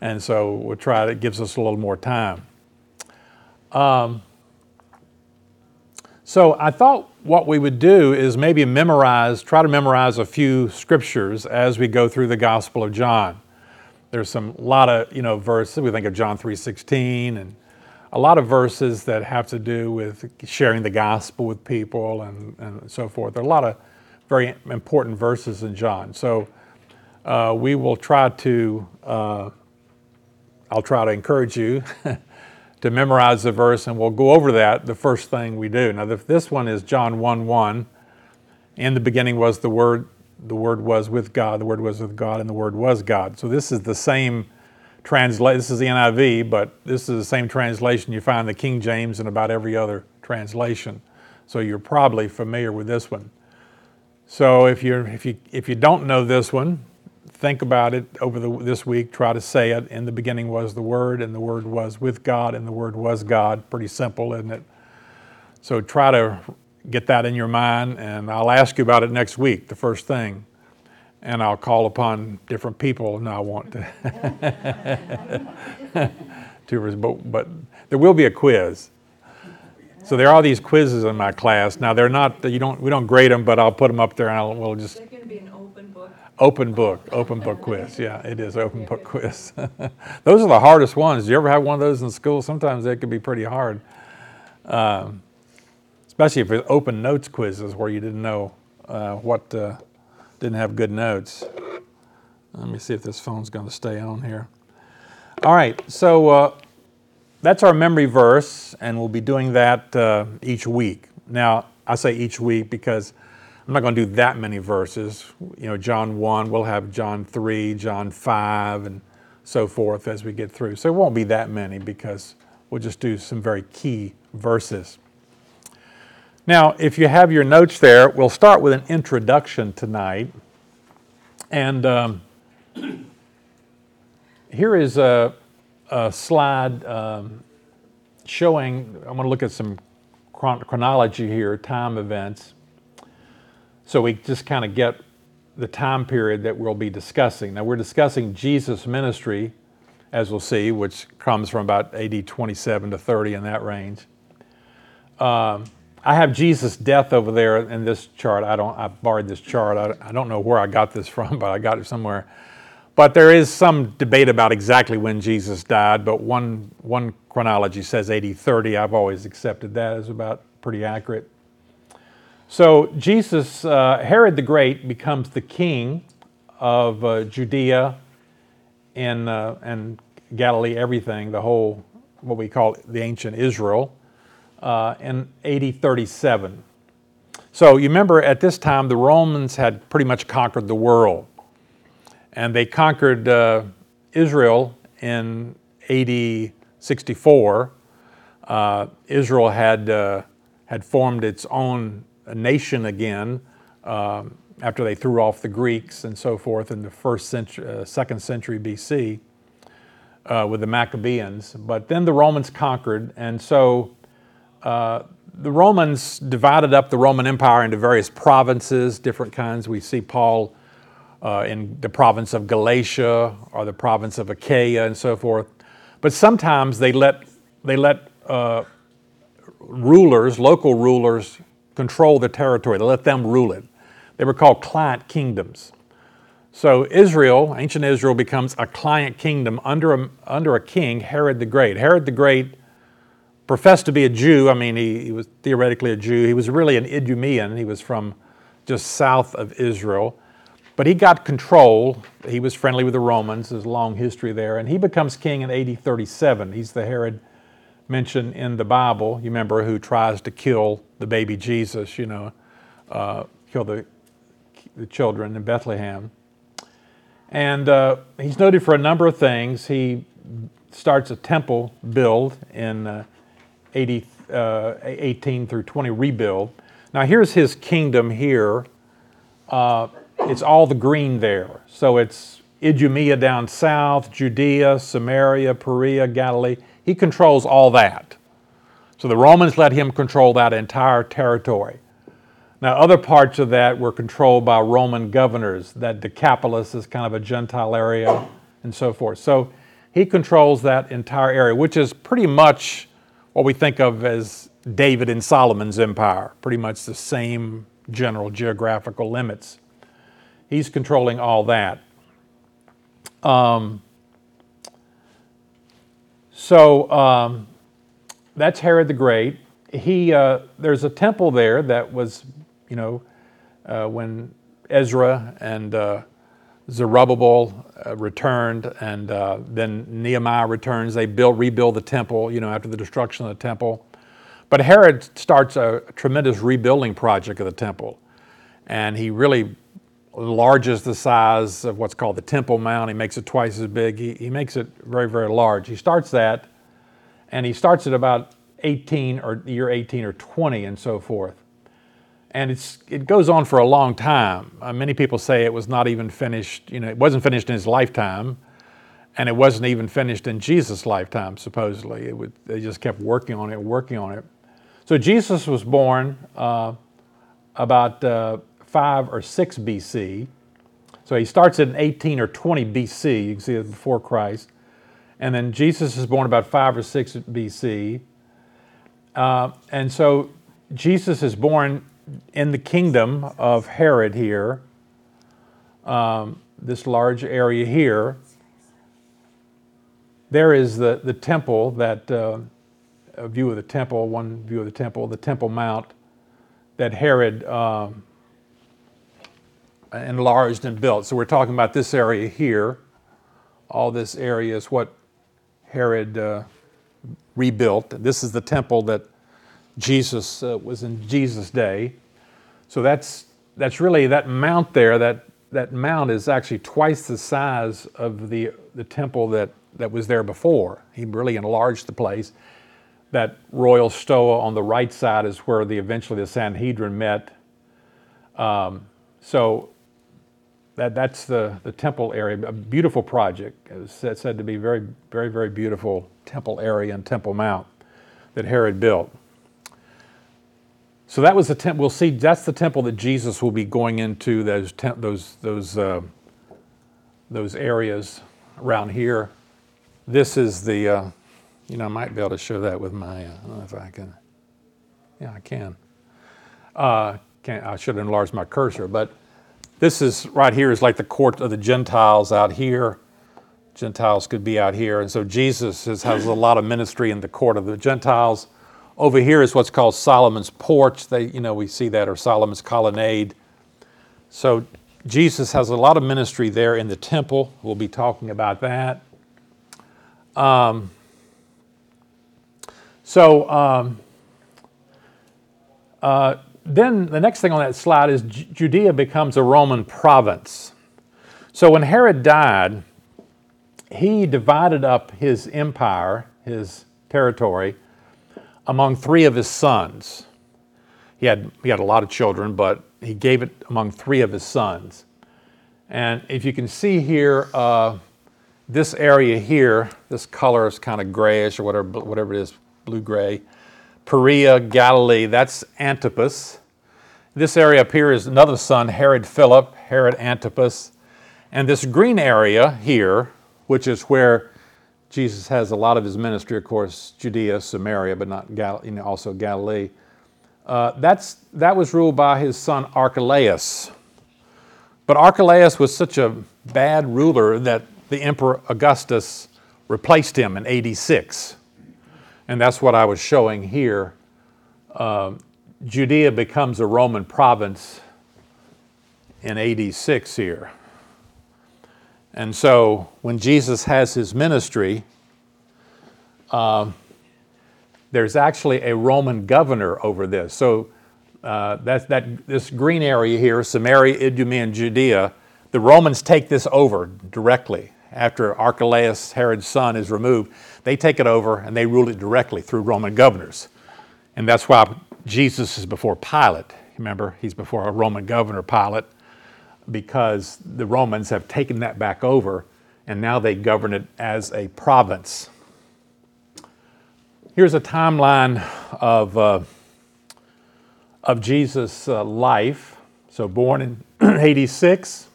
And so we'll try it gives us a little more time. Um, so I thought what we would do is maybe memorize, try to memorize a few scriptures as we go through the Gospel of John. There's some lot of you know verses. We think of John 3:16 and a lot of verses that have to do with sharing the gospel with people and, and so forth. There are a lot of very important verses in John. So uh, we will try to, uh, I'll try to encourage you to memorize the verse and we'll go over that the first thing we do. Now, this one is John 1 1. In the beginning was the Word, the Word was with God, the Word was with God, and the Word was God. So this is the same translation. This is the NIV, but this is the same translation you find in the King James and about every other translation. So you're probably familiar with this one. So if you if you if you don't know this one, think about it over the, this week. Try to say it. In the beginning was the Word, and the Word was with God, and the Word was God. Pretty simple, isn't it? So try to get that in your mind, and I'll ask you about it next week, the first thing. And I'll call upon different people, and I want to. to but, but there will be a quiz. So there are these quizzes in my class. Now they're not you don't we don't grade them, but I'll put them up there and I'll, we'll just. They're going to be an open book. Open book, quiz. Yeah, it is open book quiz. those are the hardest ones. Do you ever have one of those in school? Sometimes they can be pretty hard, um, especially if it's open notes quizzes where you didn't know uh, what, uh, didn't have good notes. Let me see if this phone's going to stay on here. All right, so uh, that's our memory verse, and we'll be doing that uh, each week. Now, I say each week because I'm not going to do that many verses. You know, John 1, we'll have John 3, John 5, and so forth as we get through. So it won't be that many because we'll just do some very key verses. Now, if you have your notes there, we'll start with an introduction tonight. And um, here is a, a slide um, showing, I'm going to look at some chron- chronology here, time events. So we just kind of get the time period that we'll be discussing. Now we're discussing Jesus' ministry, as we'll see, which comes from about AD 27 to 30 in that range. Um, I have Jesus' death over there in this chart. I don't. I borrowed this chart. I, I don't know where I got this from, but I got it somewhere. But there is some debate about exactly when Jesus died. But one one chronology says AD 30. I've always accepted that as about pretty accurate. So Jesus, uh, Herod the Great, becomes the king of uh, Judea and, uh, and Galilee, everything, the whole, what we call the ancient Israel, uh, in AD 37. So you remember at this time, the Romans had pretty much conquered the world. And they conquered uh, Israel in AD 64. Uh, Israel had, had formed its own nation again um, after they threw off the Greeks and so forth in the first century, uh, second century BC uh, with the Maccabees. But then the Romans conquered, and so uh, the Romans divided up the Roman Empire into various provinces, different kinds. We see Paul uh, in the province of Galatia or the province of Achaia and so forth. But sometimes they let they let uh, rulers, local rulers, control the territory, they let them rule it. They were called client kingdoms. So Israel, ancient Israel, becomes a client kingdom under a, under a king, Herod the Great. Herod the Great professed to be a Jew. I mean, he, he was theoretically a Jew. He was really an Idumean. He was from just south of Israel. But he got control. He was friendly with the Romans. There's a long history there. And he becomes king in AD 37. He's the Herod mentioned in the Bible, you remember, who tries to kill the baby Jesus, you know, uh, kill the, the children in Bethlehem. And uh, he's noted for a number of things. He starts a temple build in uh, 80, uh, 18 through 20 rebuild. Now, here's his kingdom here. Uh, it's all the green there. So it's Idumea down south, Judea, Samaria, Perea, Galilee. He controls all that. So the Romans let him control that entire territory. Now, other parts of that were controlled by Roman governors. That Decapolis is kind of a Gentile area and so forth. So He controls that entire area, which is pretty much what we think of as David and Solomon's empire, pretty much the same general geographical limits. He's controlling all that. Um, so um, that's Herod the Great. He uh, there's a temple there that was, you know, uh, when Ezra and uh, Zerubbabel uh, returned, and uh, then Nehemiah returns. They build, rebuild the temple, you know, after the destruction of the temple. But Herod starts a tremendous rebuilding project of the temple, and he really enlarges the size of what's called the Temple Mount. He makes it twice as big. He, he makes it very, very large. He starts that, and he starts at about 18 or year 18 or 20 and so forth. And it's, it goes on for a long time. Uh, many people say it was not even finished, you know, it wasn't finished in his lifetime, and it wasn't even finished in Jesus' lifetime, supposedly. Would, they just kept working on it, working on it. So Jesus was born uh, about uh, 5 or 6 BC. So he starts at 18 or 20 BC, you can see it before Christ. And then Jesus is born about 5 or 6 BC. Uh, and so Jesus is born in the kingdom of Herod here, um, this large area here. There is the, the temple, that uh, a view of the temple, one view of the temple, the Temple Mount that Herod um, enlarged and built. So we're talking about this area here. All this area is what Herod uh, rebuilt. This is the temple that Jesus uh, was in Jesus' day. So that's that's really that mount there. That that mount is actually twice the size of the the temple that that was there before. He really enlarged the place. That royal stoa on the right side is where the eventually the Sanhedrin met. Um, so that, that's the, the temple area, a beautiful project. It's said to be very, very, very beautiful temple area and Temple Mount that Herod built. So that was the temple. We'll see. That's the temple that Jesus will be going into. Those those those uh, those areas around here. This is the. Uh, you know, I might be able to show that with my. Uh, I don't know if I can. Yeah, I can. Uh, can I should enlarge my cursor, but this is right here is like the court of the Gentiles out here. Gentiles could be out here. And so Jesus has, has a lot of ministry in the court of the Gentiles. Over here is what's called Solomon's porch. They, you know, we see that, or Solomon's colonnade. So Jesus has a lot of ministry there in the temple. We'll be talking about that. Um, so um, uh, then the next thing on that slide is Judea becomes a Roman province. So when Herod died, he divided up his empire, his territory, among three of his sons. He had, he had a lot of children, but he gave it among three of his sons. And if you can see here, uh, this area here, this color is kind of grayish or whatever, whatever it is, blue gray. Perea, Galilee, that's Antipas. This area up here is another son, Herod Philip, Herod Antipas. And this green area here, which is where Jesus has a lot of his ministry, of course, Judea, Samaria, but not Gal- you know, also Galilee. Uh, that's, that was ruled by his son Archelaus. But Archelaus was such a bad ruler that the Emperor Augustus replaced him in 86. And that's what I was showing here. Uh, Judea becomes a Roman province in AD 6 here. And so when Jesus has his ministry, uh, there's actually a Roman governor over this. So uh, that, that, this green area here, Samaria, Idumea, and Judea, the Romans take this over directly after Archelaus, Herod's son, is removed, they take it over and they rule it directly through Roman governors. And that's why Jesus is before Pilate. Remember, he's before a Roman governor, Pilate, because the Romans have taken that back over and now they govern it as a province. Here's a timeline of, uh, of Jesus' uh, life. So, born in 86,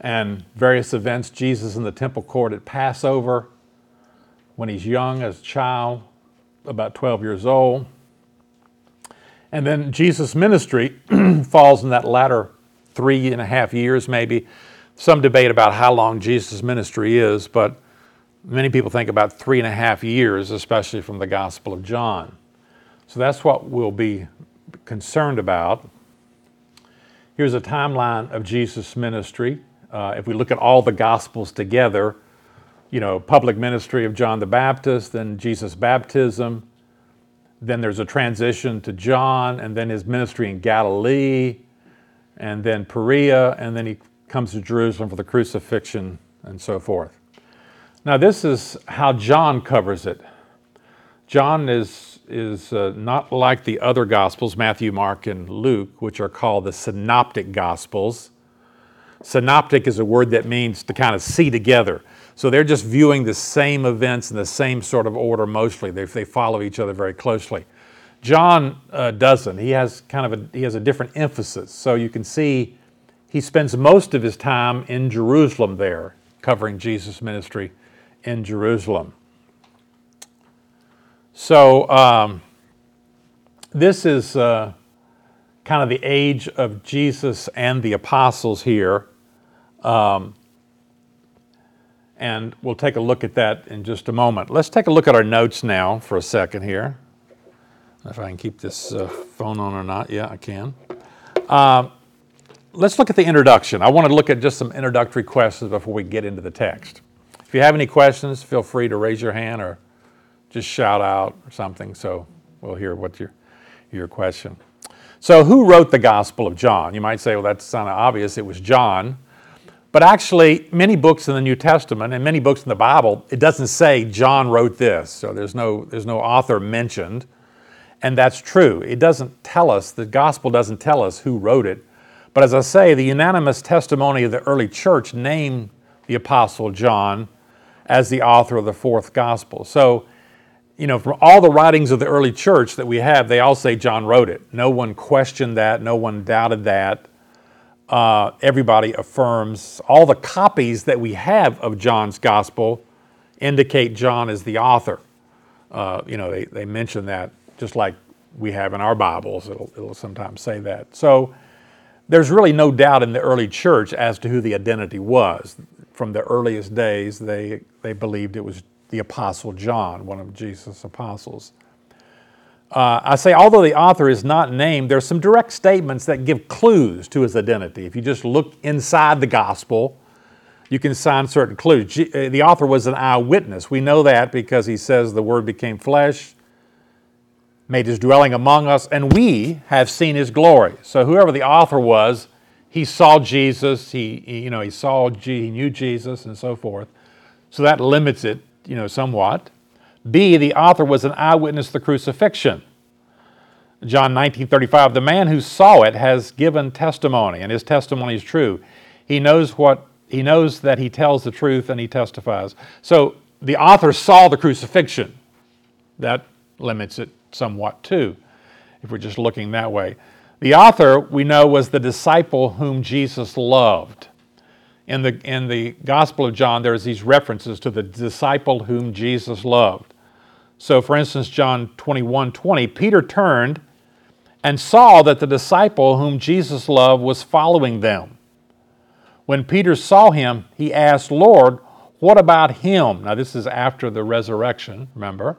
and various events. Jesus in the temple court at Passover when he's young as a child, about 12 years old. And then Jesus' ministry falls in that latter three and a half years, maybe. Some debate about how long Jesus' ministry is, but many people think about three and a half years, especially from the Gospel of John. So that's what we'll be concerned about. Here's a timeline of Jesus' ministry. Uh, if we look at all the Gospels together, you know, public ministry of John the Baptist, then Jesus' baptism, then there's a transition to John, and then his ministry in Galilee, and then Perea, and then he comes to Jerusalem for the crucifixion and so forth. Now, this is how John covers it. John is, is uh, not like the other Gospels, Matthew, Mark, and Luke, which are called the Synoptic Gospels. Synoptic is a word that means to kind of see together. So they're just viewing the same events in the same sort of order mostly. They, they follow each other very closely. John uh, doesn't. He has kind of a, he has a different emphasis. So you can see he spends most of his time in Jerusalem there, covering Jesus' ministry in Jerusalem. So um, this is uh, kind of the age of Jesus and the apostles here. Um, and we'll take a look at that in just a moment. Let's take a look at our notes now for a second here. If I can keep this uh, phone on or not. Yeah, I can. Uh, let's look at the introduction. I want to look at just some introductory questions before we get into the text. If you have any questions, feel free to raise your hand or just shout out or something so we'll hear what your, your question. So, who wrote the Gospel of John? You might say, well, that's kind of obvious. It was John. But actually, many books in the New Testament and many books in the Bible, it doesn't say John wrote this. So there's no, there's no author mentioned. And that's true. It doesn't tell us, the gospel doesn't tell us who wrote it. But as I say, the unanimous testimony of the early church named the Apostle John as the author of the fourth gospel. So, you know, from all the writings of the early church that we have, they all say John wrote it. No one questioned that, no one doubted that uh, everybody affirms all the copies that we have of John's gospel indicate John as the author. Uh, you know, they, they mention that just like we have in our Bibles, it'll, it'll sometimes say that. So there's really no doubt in the early church as to who the identity was. From the earliest days, they, they believed it was the Apostle John, one of Jesus' apostles. Uh, I say, although the author is not named, there's some direct statements that give clues to his identity. If you just look inside the gospel, you can find certain clues. Uh, the author was an eyewitness. We know that because he says the Word became flesh, made his dwelling among us, and we have seen his glory. So whoever the author was, he saw Jesus. He, he you know, he saw, he knew Jesus, and so forth. So that limits it, you know, somewhat. B, the author was an eyewitness to the crucifixion. John 19:35 The man who saw it has given testimony and his testimony is true. He knows what he knows that he tells the truth and he testifies. So the author saw the crucifixion. That limits it somewhat too if we're just looking that way. The author we know was the disciple whom Jesus loved in the, in the Gospel of John, there's these references to the disciple whom Jesus loved. So, for instance, John 21 20, Peter turned and saw that the disciple whom Jesus loved was following them. When Peter saw him, he asked, Lord, what about him? Now, this is after the resurrection, remember?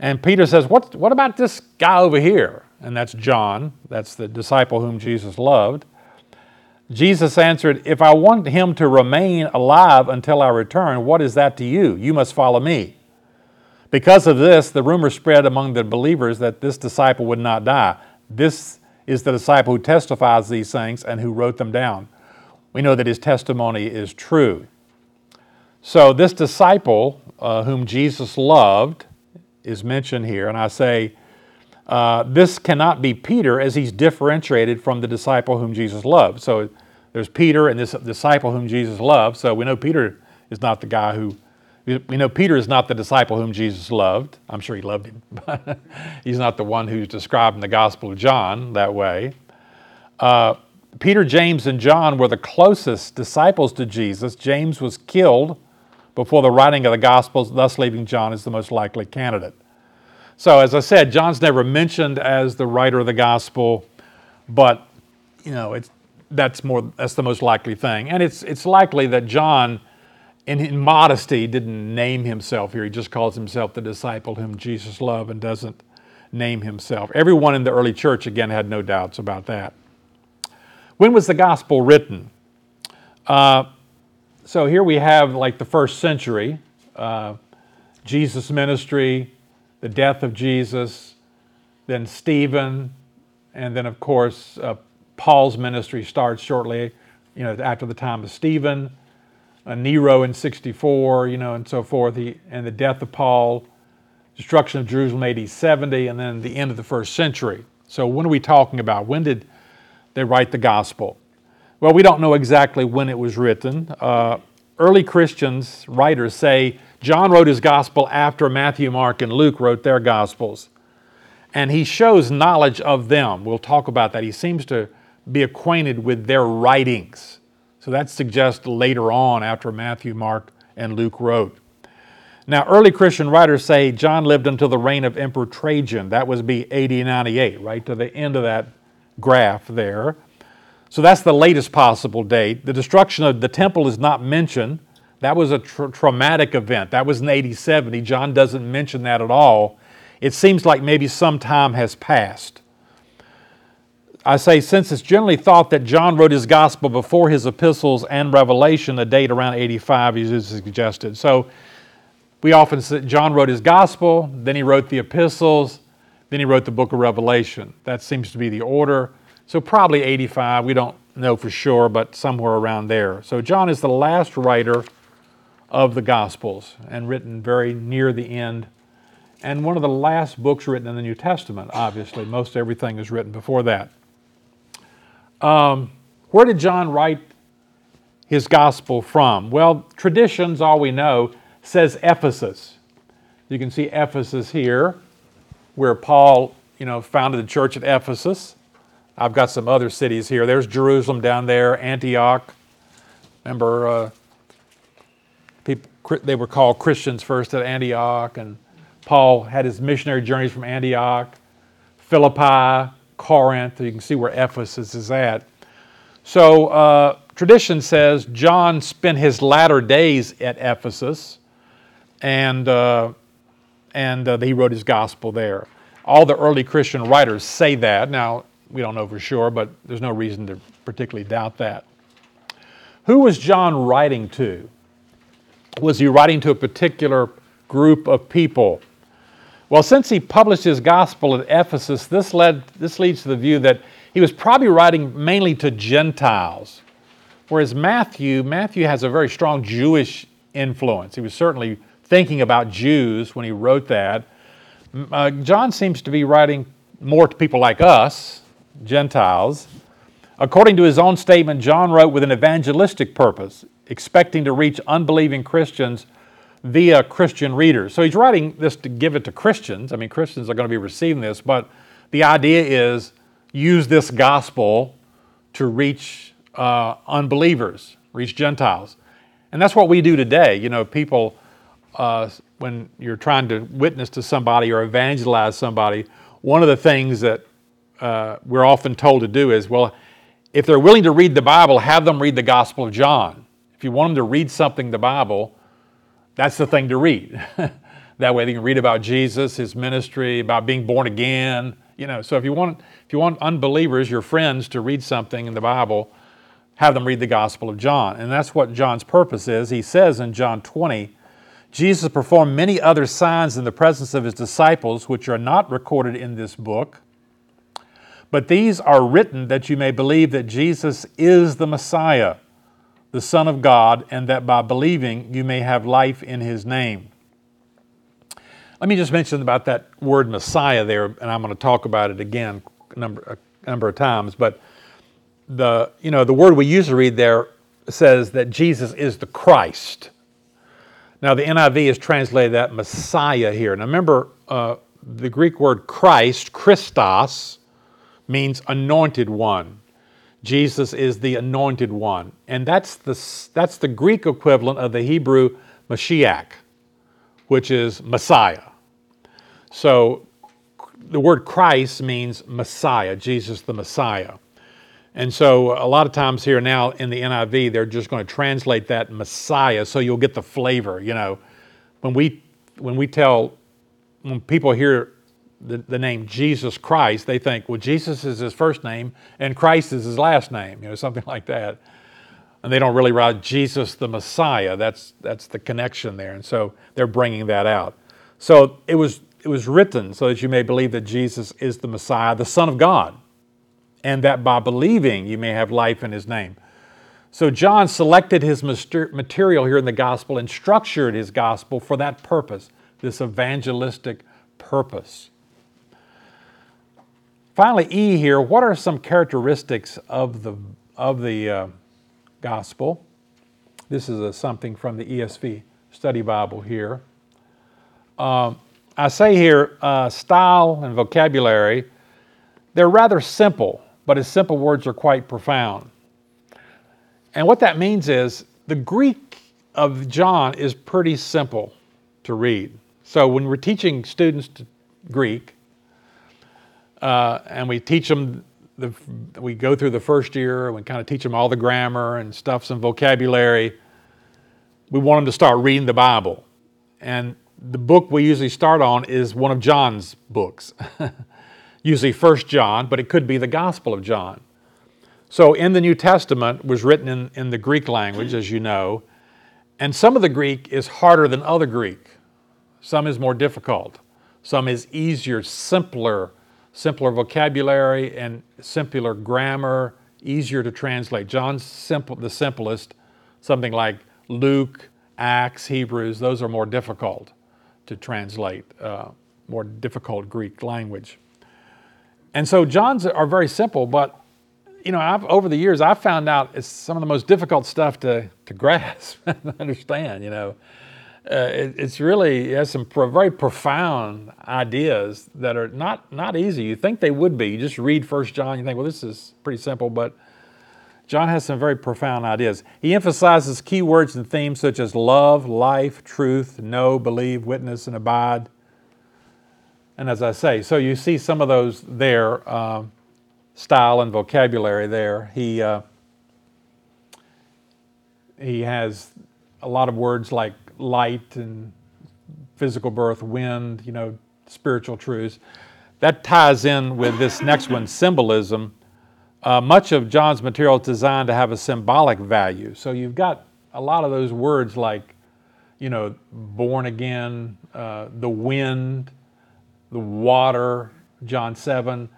And Peter says, What, what about this guy over here? And that's John, that's the disciple whom Jesus loved. Jesus answered, If I want him to remain alive until I return, what is that to you? You must follow me. Because of this, the rumor spread among the believers that this disciple would not die. This is the disciple who testifies these things and who wrote them down. We know that his testimony is true. So, this disciple uh, whom Jesus loved is mentioned here, and I say, uh, this cannot be Peter as he's differentiated from the disciple whom Jesus loved. So there's Peter and this disciple whom Jesus loved. So we know Peter is not the guy who, we know Peter is not the disciple whom Jesus loved. I'm sure he loved him, but he's not the one who's described in the Gospel of John that way. Uh, Peter, James, and John were the closest disciples to Jesus. James was killed before the writing of the Gospels, thus leaving John as the most likely candidate. So, as I said, John's never mentioned as the writer of the Gospel, but you know, it's that's more that's the most likely thing, and it's it's likely that John, in, in modesty, didn't name himself here. He just calls himself the disciple whom Jesus loved, and doesn't name himself. Everyone in the early church again had no doubts about that. When was the gospel written? Uh, so here we have like the first century, uh, Jesus' ministry, the death of Jesus, then Stephen, and then of course uh, Paul's ministry starts shortly, you know, after the time of Stephen, uh, Nero in 64, you know, and so forth, he, and the death of Paul, destruction of Jerusalem AD 70, and then the end of the first century. So when are we talking about? When did they write the gospel? Well, we don't know exactly when it was written. Uh, early Christians, writers say John wrote his gospel after Matthew, Mark, and Luke wrote their gospels. And he shows knowledge of them. We'll talk about that. He seems to be acquainted with their writings. So that suggests later on, after Matthew, Mark, and Luke wrote. Now, early Christian writers say John lived until the reign of Emperor Trajan. That was be AD 98, right to the end of that graph there. So that's the latest possible date. The destruction of the temple is not mentioned. That was a tra- traumatic event. That was in AD 70. John doesn't mention that at all. It seems like maybe some time has passed. I say, since it's generally thought that John wrote his gospel before his epistles and Revelation, a date around 85 is suggested. So we often say John wrote his gospel, then he wrote the epistles, then he wrote the book of Revelation. That seems to be the order. So probably 85, we don't know for sure, but somewhere around there. So John is the last writer of the Gospels and written very near the end. And one of the last books written in the New Testament, obviously. Most everything is written before that. Um, where did John write his gospel from? Well, traditions, all we know, says Ephesus. You can see Ephesus here, where Paul, you know, founded the church at Ephesus. I've got some other cities here. There's Jerusalem down there, Antioch. Remember, uh, people, they were called Christians first at Antioch, and Paul had his missionary journeys from Antioch, Philippi, Corinth. You can see where Ephesus is at. So, uh, tradition says John spent his latter days at Ephesus, and, uh, and uh, he wrote his gospel there. All the early Christian writers say that. Now, we don't know for sure, but there's no reason to particularly doubt that. Who was John writing to? Was he writing to a particular group of people? Well, since he published his gospel at Ephesus, this, led, this leads to the view that he was probably writing mainly to Gentiles. Whereas Matthew, Matthew has a very strong Jewish influence. He was certainly thinking about Jews when he wrote that. Uh, John seems to be writing more to people like us, Gentiles. According to his own statement, John wrote with an evangelistic purpose, expecting to reach unbelieving Christians via Christian readers. So he's writing this to give it to Christians. I mean, Christians are going to be receiving this, but the idea is use this gospel to reach uh, unbelievers, reach Gentiles. And that's what we do today. You know, people, uh, when you're trying to witness to somebody or evangelize somebody, one of the things that uh, we're often told to do is, well, if they're willing to read the Bible, have them read the Gospel of John. If you want them to read something the Bible, that's the thing to read. that way they can read about Jesus, his ministry, about being born again. You know, so if you want if you want unbelievers, your friends, to read something in the Bible, have them read the Gospel of John. And that's what John's purpose is. He says in John 20, Jesus performed many other signs in the presence of his disciples, which are not recorded in this book. But these are written that you may believe that Jesus is the Messiah the Son of God, and that by believing you may have life in his name. Let me just mention about that word Messiah there, and I'm going to talk about it again a number, a number of times. But the, you know, the word we usually read there says that Jesus is the Christ. Now, the NIV has translated that Messiah here. Now, remember, uh, the Greek word Christ, Christos, means anointed one. Jesus is the anointed one. And that's the, that's the Greek equivalent of the Hebrew Mashiach, which is Messiah. So the word Christ means Messiah, Jesus the Messiah. And so a lot of times here now in the NIV, they're just going to translate that Messiah so you'll get the flavor. You know, when we when we tell when people hear the, the name Jesus Christ, they think, well, Jesus is his first name and Christ is his last name, you know, something like that. And they don't really write Jesus the Messiah. That's that's the connection there. And so they're bringing that out. So it was it was written so that you may believe that Jesus is the Messiah, the Son of God and that by believing you may have life in his name. So John selected his material here in the gospel and structured his gospel for that purpose, this evangelistic purpose. Finally, E here, what are some characteristics of the, of the uh, gospel? This is a, something from the ESV Study Bible here. Uh, I say here, uh, style and vocabulary, they're rather simple but his simple words are quite profound. And what that means is the Greek of John is pretty simple to read. So when we're teaching students Greek, uh, and we teach them, the, we go through the first year, and we kind of teach them all the grammar and stuff, some vocabulary. We want them to start reading the Bible. And the book we usually start on is one of John's books. usually First John, but it could be the Gospel of John. So in the New Testament was written in, in the Greek language, as you know, and some of the Greek is harder than other Greek. Some is more difficult. Some is easier, simpler, simpler vocabulary and simpler grammar, easier to translate. John's simple, the simplest, something like Luke, Acts, Hebrews, those are more difficult to translate, uh, more difficult Greek language. And so John's are very simple, but you know, I've, over the years, I've found out it's some of the most difficult stuff to, to grasp and understand, you know. Uh, it, it's really, it has some pro, very profound ideas that are not, not easy. You think they would be. You just read First John, you think, well, this is pretty simple, but John has some very profound ideas. He emphasizes key words and themes such as love, life, truth, know, believe, witness, and abide. And as I say, so you see some of those there, uh, style and vocabulary there. He, uh, he has a lot of words like light and physical birth, wind, you know, spiritual truths. That ties in with this next one, symbolism. Uh, much of John's material is designed to have a symbolic value. So you've got a lot of those words like, you know, born again, uh, the wind, the water, John 7,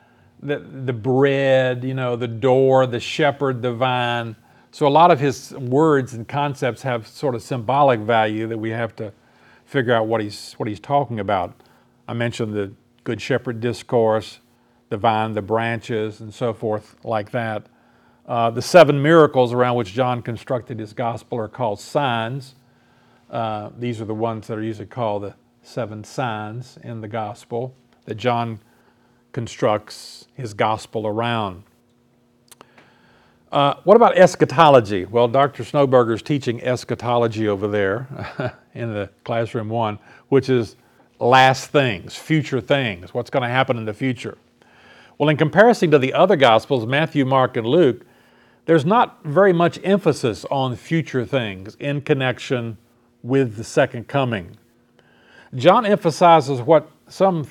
the, the bread, you know, the door, the shepherd, the vine. So a lot of his words and concepts have sort of symbolic value that we have to figure out what he's, what he's talking about. I mentioned the Good Shepherd discourse, the vine, the branches, and so forth, like that. Uh, the seven miracles around which John constructed his gospel are called signs. Uh, these are the ones that are usually called the seven signs in the gospel that John constructs his gospel around. Uh, what about eschatology? Well, Dr. Snowberger is teaching eschatology over there in the classroom one, which is last things, future things, what's going to happen in the future. Well, in comparison to the other Gospels, Matthew, Mark, and Luke, there's not very much emphasis on future things in connection with the second coming. John emphasizes what some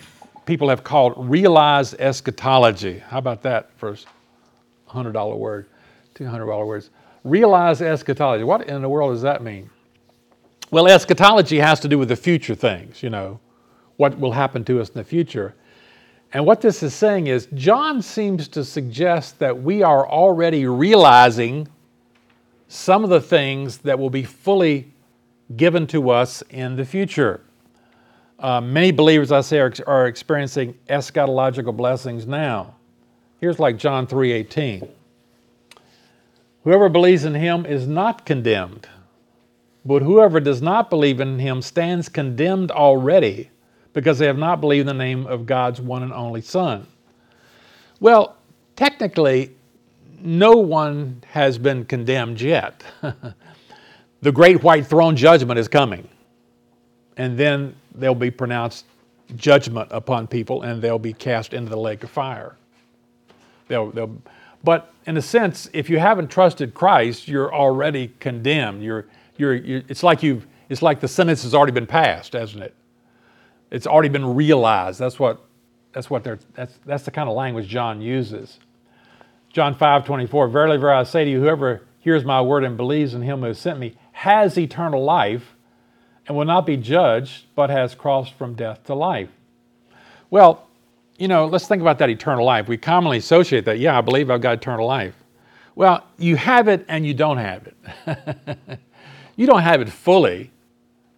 people have called realized eschatology. How about that a $100 word, $200 words? Realize eschatology. What in the world does that mean? Well, eschatology has to do with the future things, you know, what will happen to us in the future. And what this is saying is, John seems to suggest that we are already realizing some of the things that will be fully given to us in the future. Uh, many believers, I say, are, are experiencing eschatological blessings now. Here's like John 3:18. Whoever believes in him is not condemned, but whoever does not believe in him stands condemned already, because they have not believed in the name of God's one and only Son. Well, technically, no one has been condemned yet. the great white throne judgment is coming. And then there'll be pronounced judgment upon people and they'll be cast into the lake of fire. They'll, they'll, but in a sense, if you haven't trusted Christ, you're already condemned. You're, you're, you're, it's, like you've, it's like the sentence has already been passed, hasn't it? It's already been realized. That's what, that's what they're, that's, that's the kind of language John uses. John 5 24, Verily, verily, I say to you, whoever hears my word and believes in him who has sent me has eternal life and will not be judged, but has crossed from death to life. Well, you know, let's think about that eternal life. We commonly associate that, yeah, I believe I've got eternal life. Well, you have it and you don't have it. you don't have it fully,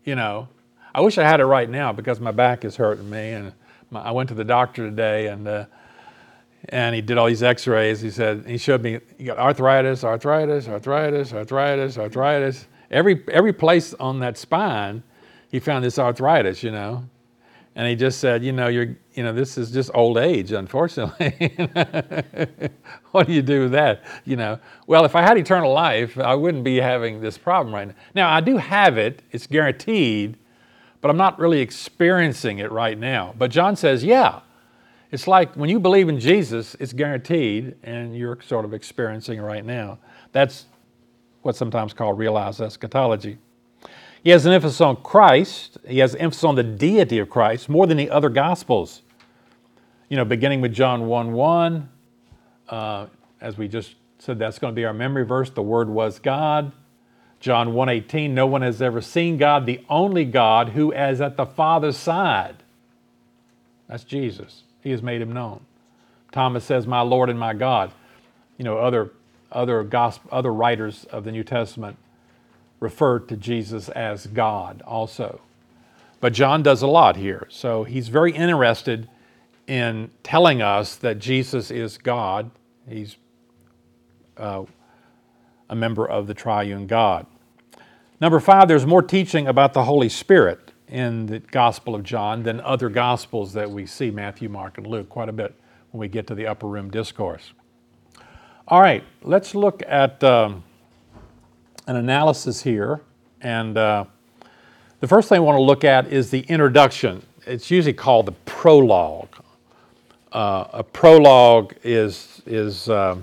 you know. I wish I had it right now because my back is hurting me. And my, I went to the doctor today and, uh, and he did all these x rays. He said, he showed me, you got arthritis, arthritis, arthritis, arthritis, arthritis. Every, every place on that spine, he found this arthritis, you know. And he just said, you know, you're, you know, this is just old age, unfortunately. what do you do with that? You know, well, if I had eternal life, I wouldn't be having this problem right now. Now, I do have it, it's guaranteed, but I'm not really experiencing it right now. But John says, yeah, it's like when you believe in Jesus, it's guaranteed, and you're sort of experiencing it right now. That's what's sometimes called realized eschatology. He has an emphasis on Christ. He has an emphasis on the deity of Christ more than the other Gospels. You know, beginning with John 1 1, uh, as we just said, that's going to be our memory verse. The Word was God. John 1 18, no one has ever seen God, the only God who is at the Father's side. That's Jesus. He has made him known. Thomas says, My Lord and my God. You know, other, other, gospel, other writers of the New Testament refer to Jesus as God also. But John does a lot here. So he's very interested in telling us that Jesus is God. He's uh, a member of the triune God. Number five, there's more teaching about the Holy Spirit in the Gospel of John than other Gospels that we see Matthew, Mark, and Luke quite a bit when we get to the Upper Room Discourse. All right, let's look at. Um, an analysis here. And uh, the first thing I want to look at is the introduction. It's usually called the prologue. Uh, a prologue is, is uh,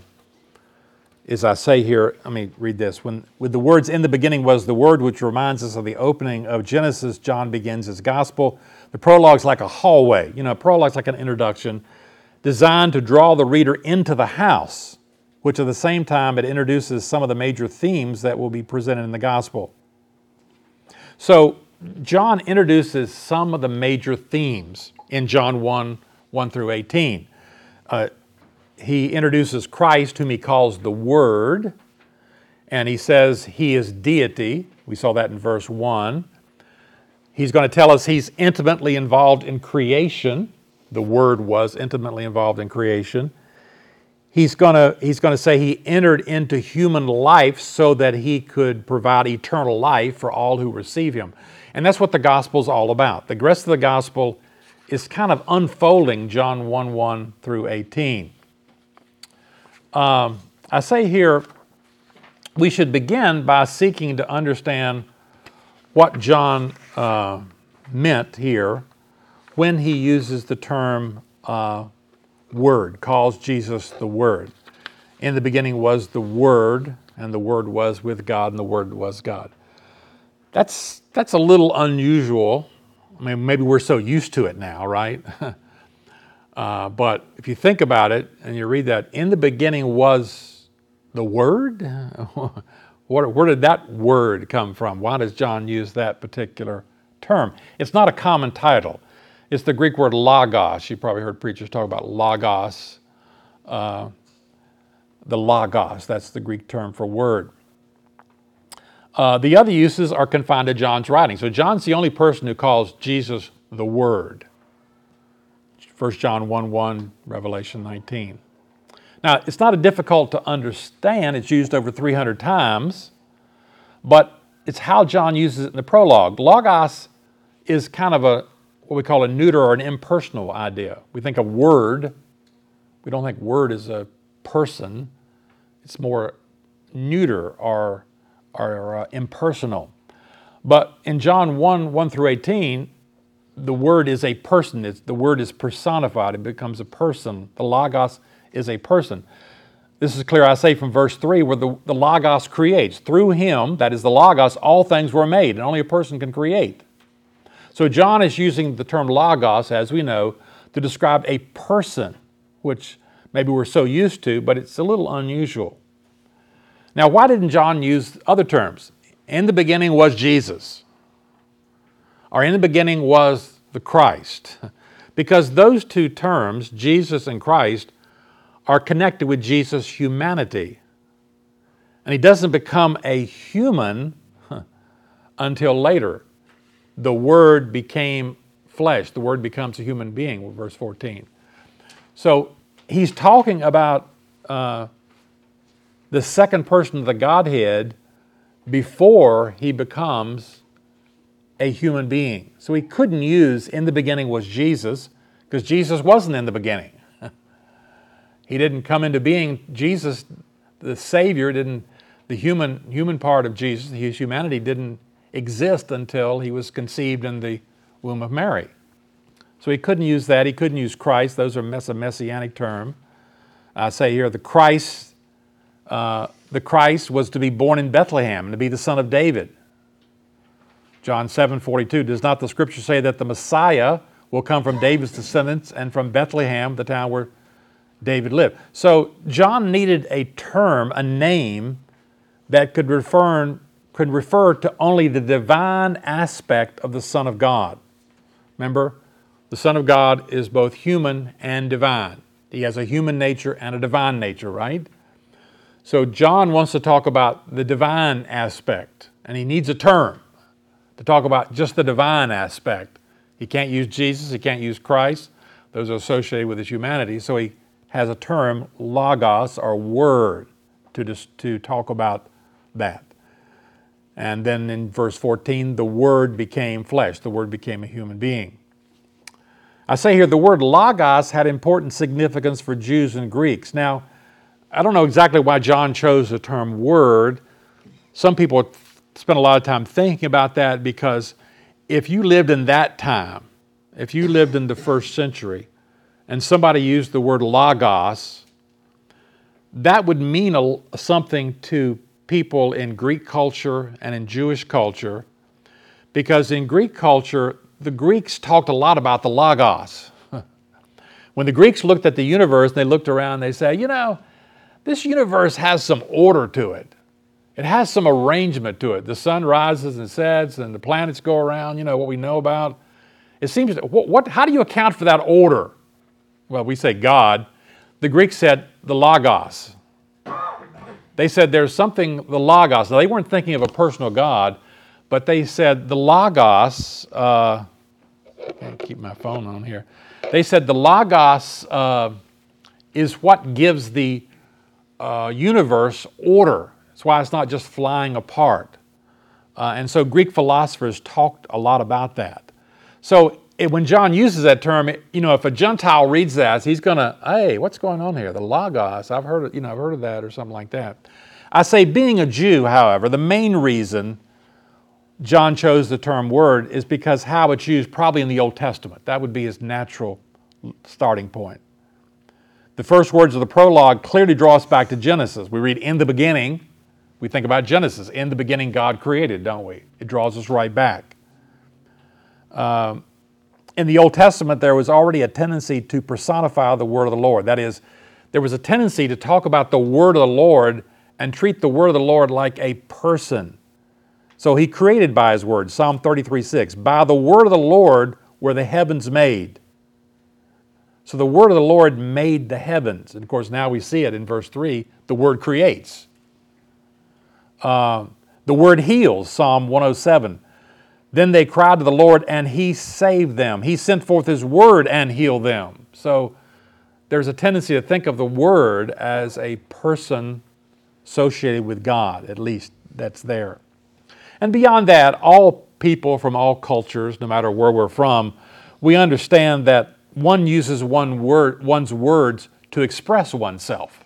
as I say here, let me read this. When, with the words, in the beginning was the Word, which reminds us of the opening of Genesis, John begins his gospel. The prologue is like a hallway. You know, a prologue is like an introduction designed to draw the reader into the house which at the same time it introduces some of the major themes that will be presented in the gospel. So, John introduces some of the major themes in John 1 1 through 18. Uh, he introduces Christ, whom he calls the Word, and he says he is deity. We saw that in verse 1. He's going to tell us he's intimately involved in creation. The Word was intimately involved in creation he's going to he's going to say he entered into human life so that he could provide eternal life for all who receive him. And that's what the gospel is all about. The rest of the gospel is kind of unfolding john 1 1 through 18 um, i say here we should begin by seeking to understand what john uh, meant here when he uses the term uh, Word, calls Jesus the Word. In the beginning was the Word, and the Word was with God, and the Word was God. That's, that's a little unusual. I mean, maybe we're so used to it now, right? uh, but if you think about it and you read that, in the beginning was the Word? where, where did that word come from? Why does John use that particular term? It's not a common title. It's the Greek word logos. You probably heard preachers talk about logos. Uh, the logos, that's the Greek term for word. Uh, the other uses are confined to John's writing. So John's the only person who calls Jesus the Word. 1 John 1 1, Revelation 19. Now, it's not difficult to understand. It's used over 300 times, but it's how John uses it in the prologue. Logos is kind of a, what we call a neuter or an impersonal idea. We think of word, we don't think word is a person. it's more neuter or, or uh, impersonal. But in John 1 1 through 18, the word is a person. It's, the word is personified. It becomes a person. The Logos is a person. This is clear, I say, from verse 3, where the, the Logos creates. Through him, that is the Logos, all things were made, and only a person can create. So John is using the term Logos, as we know, to describe a person, which maybe we're so used to, but it's a little unusual. Now, why didn't John use other terms? In the beginning was Jesus, or in the beginning was the Christ. Because those two terms, Jesus and Christ, are connected with Jesus' humanity. And he doesn't become a human until later. The Word became flesh, the Word becomes a human being, verse 14. So he's talking about uh, the second person of the Godhead before he becomes a human being. So he couldn't use in the beginning was Jesus because Jesus wasn't in the beginning. he didn't come into being. Jesus, the Savior, didn't, the human, human part of Jesus, his humanity didn't exist until he was conceived in the womb of Mary. So he couldn't use that. He couldn't use Christ. Those are mess- a messianic term. I say here the Christ uh, the Christ was to be born in Bethlehem and to be the son of David. John 7 42. Does not the scripture say that the Messiah will come from David's descendants and from Bethlehem, the town where David lived? So John needed a term, a name that could refer, could refer to only the divine aspect of the Son of God. Remember, the Son of God is both human and divine. He has a human nature and a divine nature, right? So John wants to talk about the divine aspect, and he needs a term to talk about just the divine aspect. He can't use Jesus, he can't use Christ. Those are associated with his humanity. So he has a term, logos, or word, to, just, to talk about that. And then in verse 14, the Word became flesh, the Word became a human being. I say here the word logos had important significance for Jews and Greeks. Now, I don't know exactly why John chose the term word. Some people spend a lot of time thinking about that because if you lived in that time, if you lived in the first century, and somebody used the word logos, that would mean a, something to people in Greek culture and in Jewish culture, because in Greek culture, the Greeks talked a lot about the logos. when the Greeks looked at the universe, they looked around, they said, you know, this universe has some order to it. It has some arrangement to it. The sun rises and sets, and the planets go around, you know, what we know about. It seems, what, what, how do you account for that order? Well, we say God. The Greeks said the Logos. They said there's something, the Logos. Now, they weren't thinking of a personal God, but they said the Logos, uh, keep my phone on here. They said the Logos uh, is what gives the uh, universe order. That's why it's not just flying apart. Uh, and so Greek philosophers talked a lot about that. So it, when John uses that term, it, you know, if a Gentile reads that, he's going to, hey, what's going on here? The Logos, I've heard, of, you know, I've heard of that or something like that. I say, being a Jew, however, the main reason John chose the term word is because how it's used probably in the Old Testament. That would be his natural starting point. The first words of the prologue clearly draw us back to Genesis. We read, In the beginning, we think about Genesis. In the beginning, God created, don't we? It draws us right back. Um, in the Old Testament, there was already a tendency to personify the word of the Lord. That is, there was a tendency to talk about the word of the Lord and treat the word of the Lord like a person. So he created by his word, Psalm 33 6. By the word of the Lord were the heavens made. So the word of the Lord made the heavens. And of course, now we see it in verse 3 the word creates. Uh, the word heals, Psalm 107. Then they cried to the Lord, and He saved them. He sent forth His word and healed them. So there's a tendency to think of the word as a person associated with God, at least that's there. And beyond that, all people from all cultures, no matter where we're from, we understand that one uses one word, one's words to express oneself.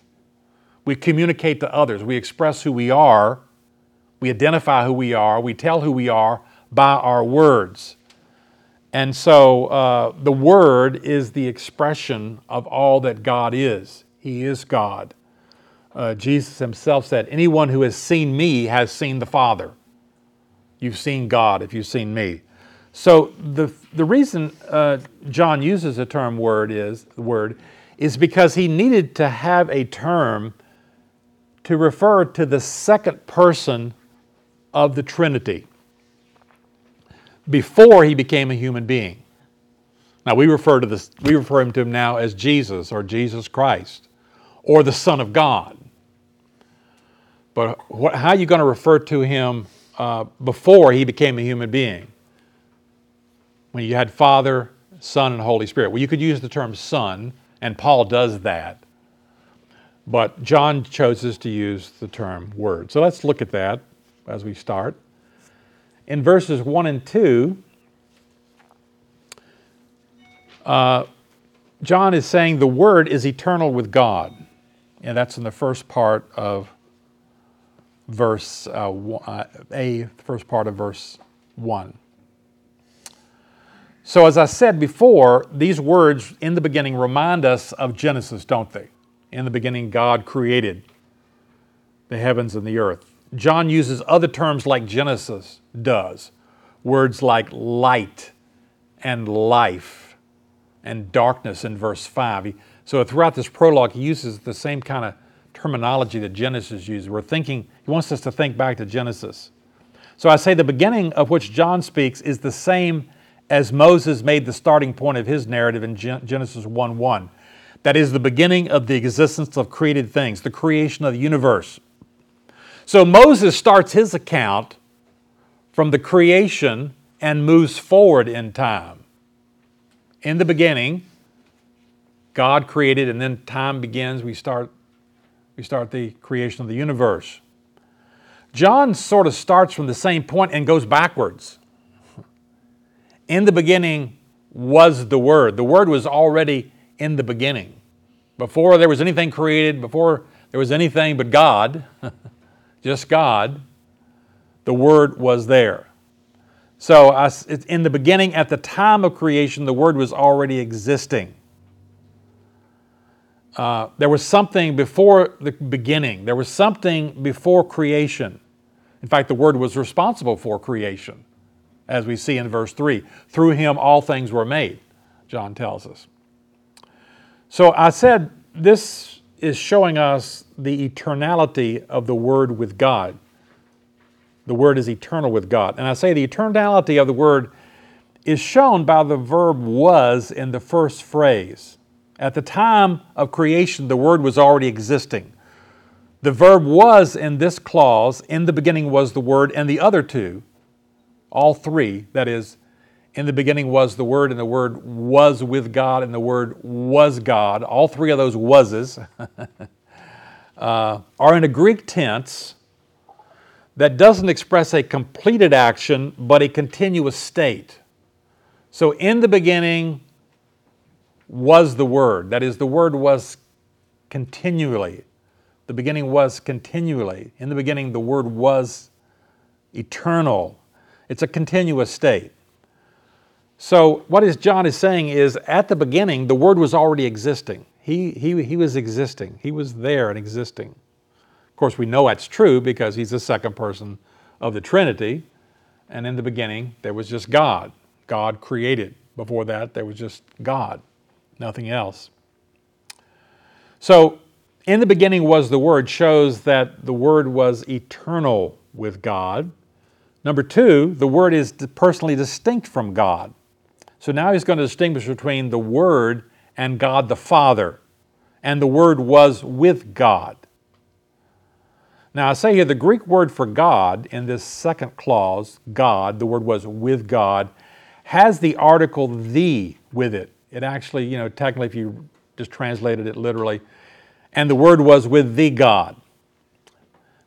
We communicate to others. We express who we are. We identify who we are. We tell who we are by our words. And so uh, the Word is the expression of all that God is. He is God. Uh, Jesus himself said, Anyone who has seen me has seen the Father. You've seen God if you've seen me. So the, the reason uh, John uses the term word is word is because he needed to have a term to refer to the second person of the Trinity before he became a human being. Now we refer to this, we refer him to him now as Jesus or Jesus Christ or the Son of God. But what, how are you going to refer to him uh, before he became a human being? When you had Father, Son, and Holy Spirit. Well, you could use the term Son, and Paul does that. But John chooses to use the term Word. So let's look at that as we start. In verses 1 and 2, uh, John is saying the Word is eternal with God. And that's in the first part of verse uh, uh, A, first part of verse 1. So, as I said before, these words in the beginning remind us of Genesis, don't they? In the beginning, God created the heavens and the earth. John uses other terms like Genesis does, words like light and life and darkness in verse 5. So, throughout this prologue, he uses the same kind of terminology that Genesis uses. We're thinking, he wants us to think back to Genesis. So I say the beginning of which John speaks is the same as Moses made the starting point of his narrative in Genesis 1 1. That is the beginning of the existence of created things, the creation of the universe. So Moses starts his account from the creation and moves forward in time. In the beginning, God created, and then time begins. We start we start the creation of the universe. John sort of starts from the same point and goes backwards. In the beginning was the Word. The Word was already in the beginning. Before there was anything created, before there was anything but God, just God, the Word was there. So, in the beginning, at the time of creation, the Word was already existing. Uh, there was something before the beginning, there was something before creation. In fact, the Word was responsible for creation, as we see in verse 3. Through Him, all things were made, John tells us. So I said this is showing us the eternality of the Word with God. The Word is eternal with God. And I say the eternality of the Word is shown by the verb was in the first phrase. At the time of creation, the Word was already existing. The verb was in this clause, in the beginning was the Word, and the other two, all three, that is, in the beginning was the Word, and the Word was with God, and the Word was God. All three of those wases uh, are in a Greek tense that doesn't express a completed action, but a continuous state. So, in the beginning was the Word. That is, the Word was continually. The beginning was continually. In the beginning, the Word was eternal. It's a continuous state. So, what is John is saying is at the beginning, the Word was already existing. He, he, he was existing, He was there and existing. Of course, we know that's true because He's the second person of the Trinity. And in the beginning, there was just God. God created. Before that, there was just God nothing else. So, in the beginning was the Word shows that the Word was eternal with God. Number two, the Word is personally distinct from God. So now he's going to distinguish between the Word and God the Father. And the Word was with God. Now, I say here the Greek word for God in this second clause, God, the word was with God, has the article the with it. It actually, you know, technically, if you just translated it literally, and the word was with the God.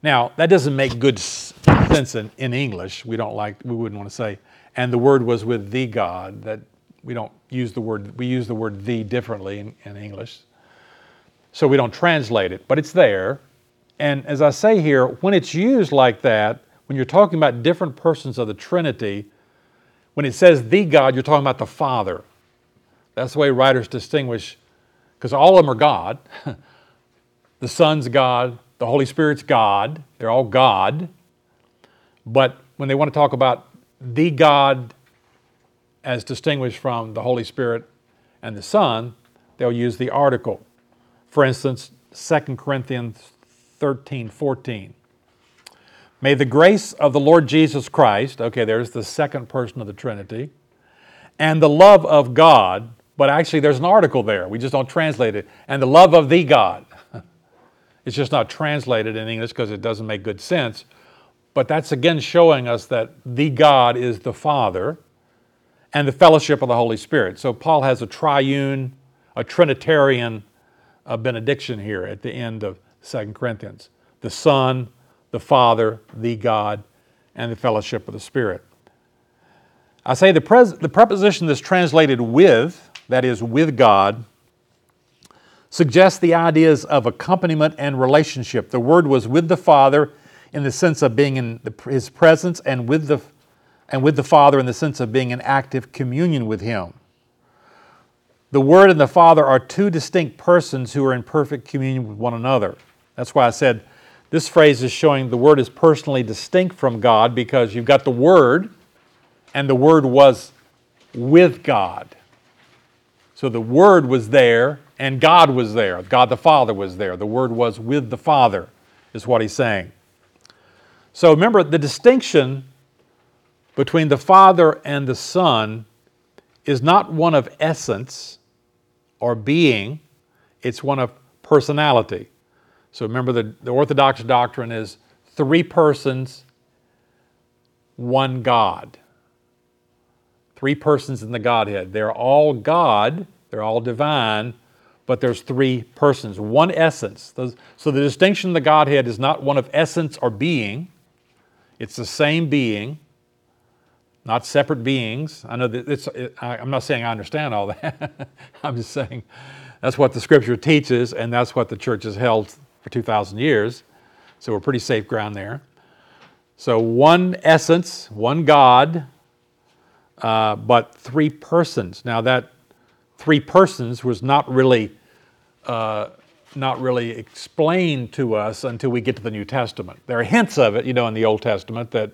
Now, that doesn't make good sense in, in English. We don't like, we wouldn't want to say, and the word was with the God. That we don't use the word, we use the word the differently in, in English. So we don't translate it, but it's there. And as I say here, when it's used like that, when you're talking about different persons of the Trinity, when it says the God, you're talking about the Father. That's the way writers distinguish, because all of them are God. the Son's God, the Holy Spirit's God, they're all God. But when they want to talk about the God as distinguished from the Holy Spirit and the Son, they'll use the article. For instance, 2 Corinthians 13 14. May the grace of the Lord Jesus Christ, okay, there's the second person of the Trinity, and the love of God, but actually there's an article there. We just don't translate it. And the love of the God. It's just not translated in English because it doesn't make good sense. But that's again showing us that the God is the Father and the fellowship of the Holy Spirit. So Paul has a triune, a Trinitarian uh, benediction here at the end of 2 Corinthians the Son, the Father, the God, and the fellowship of the Spirit. I say the, pres- the preposition that's translated with, that is, with God, suggests the ideas of accompaniment and relationship. The Word was with the Father in the sense of being in the, His presence, and with, the, and with the Father in the sense of being in active communion with Him. The Word and the Father are two distinct persons who are in perfect communion with one another. That's why I said this phrase is showing the Word is personally distinct from God because you've got the Word, and the Word was with God. So the Word was there, and God was there. God the Father was there. The Word was with the Father, is what he's saying. So remember, the distinction between the Father and the Son is not one of essence or being, it's one of personality. So remember, the, the Orthodox doctrine is three persons, one God. Three persons in the Godhead. They're all God, they're all divine, but there's three persons, one essence. So the distinction of the Godhead is not one of essence or being, it's the same being, not separate beings. I know that it's, I'm not saying I understand all that. I'm just saying that's what the scripture teaches, and that's what the church has held for 2,000 years. So we're pretty safe ground there. So one essence, one God, uh, but three persons. Now that three persons was not really uh, not really explained to us until we get to the New Testament. There are hints of it, you know, in the Old Testament that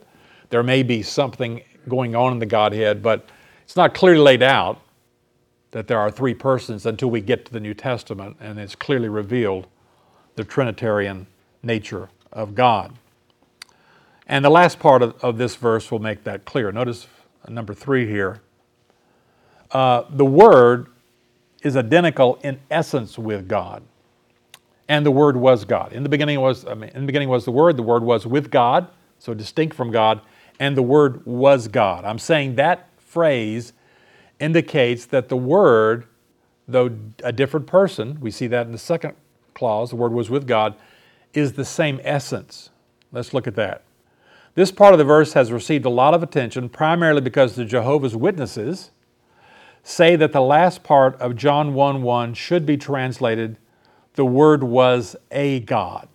there may be something going on in the Godhead, but it's not clearly laid out that there are three persons until we get to the New Testament, and it's clearly revealed the Trinitarian nature of God. And the last part of, of this verse will make that clear. Notice number three here. Uh, the Word is identical in essence with God. And the Word was God. In the beginning was, I mean, in the beginning was the Word, the Word was with God, so distinct from God, and the Word was God. I'm saying that phrase indicates that the Word, though a different person, we see that in the second clause, the Word was with God, is the same essence. Let's look at that. This part of the verse has received a lot of attention, primarily because the Jehovah's Witnesses say that the last part of John 1 1 should be translated, the Word was a God.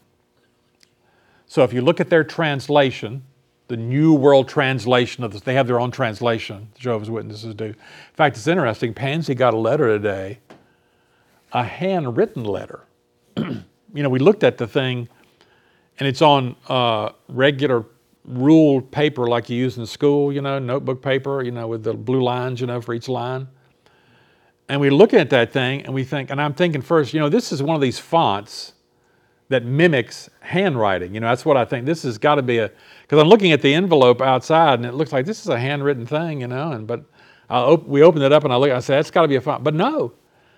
So if you look at their translation, the New World Translation of this, they have their own translation, the Jehovah's Witnesses do. In fact, it's interesting. Pansy got a letter today, a handwritten letter. you know, we looked at the thing, and it's on uh, regular ruled paper like you use in school, you know, notebook paper, you know, with the blue lines, you know, for each line. And we look at that thing and we think, and I'm thinking first, you know, this is one of these fonts that mimics handwriting. You know, that's what I think. This has got to be a, because I'm looking at the envelope outside and it looks like this is a handwritten thing, you know, and but op- we opened it up and I look, I said, that's got to be a font. But no,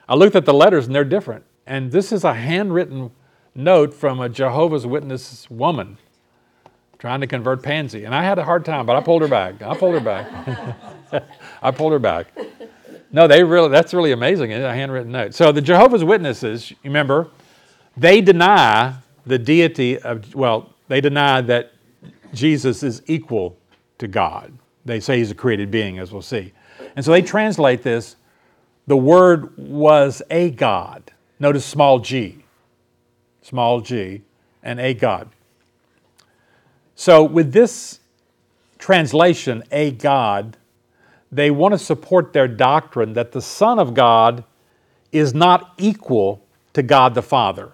I looked at the letters and they're different. And this is a handwritten note from a Jehovah's Witness woman trying to convert Pansy. And I had a hard time, but I pulled her back. I pulled her back. I pulled her back. No, they really, that's really amazing. It's a handwritten note. So the Jehovah's Witnesses, remember, they deny the deity of, well, they deny that Jesus is equal to God. They say he's a created being, as we'll see. And so they translate this the Word was a God. Notice small g, small g, and a God. So, with this translation, a God, they want to support their doctrine that the Son of God is not equal to God the Father.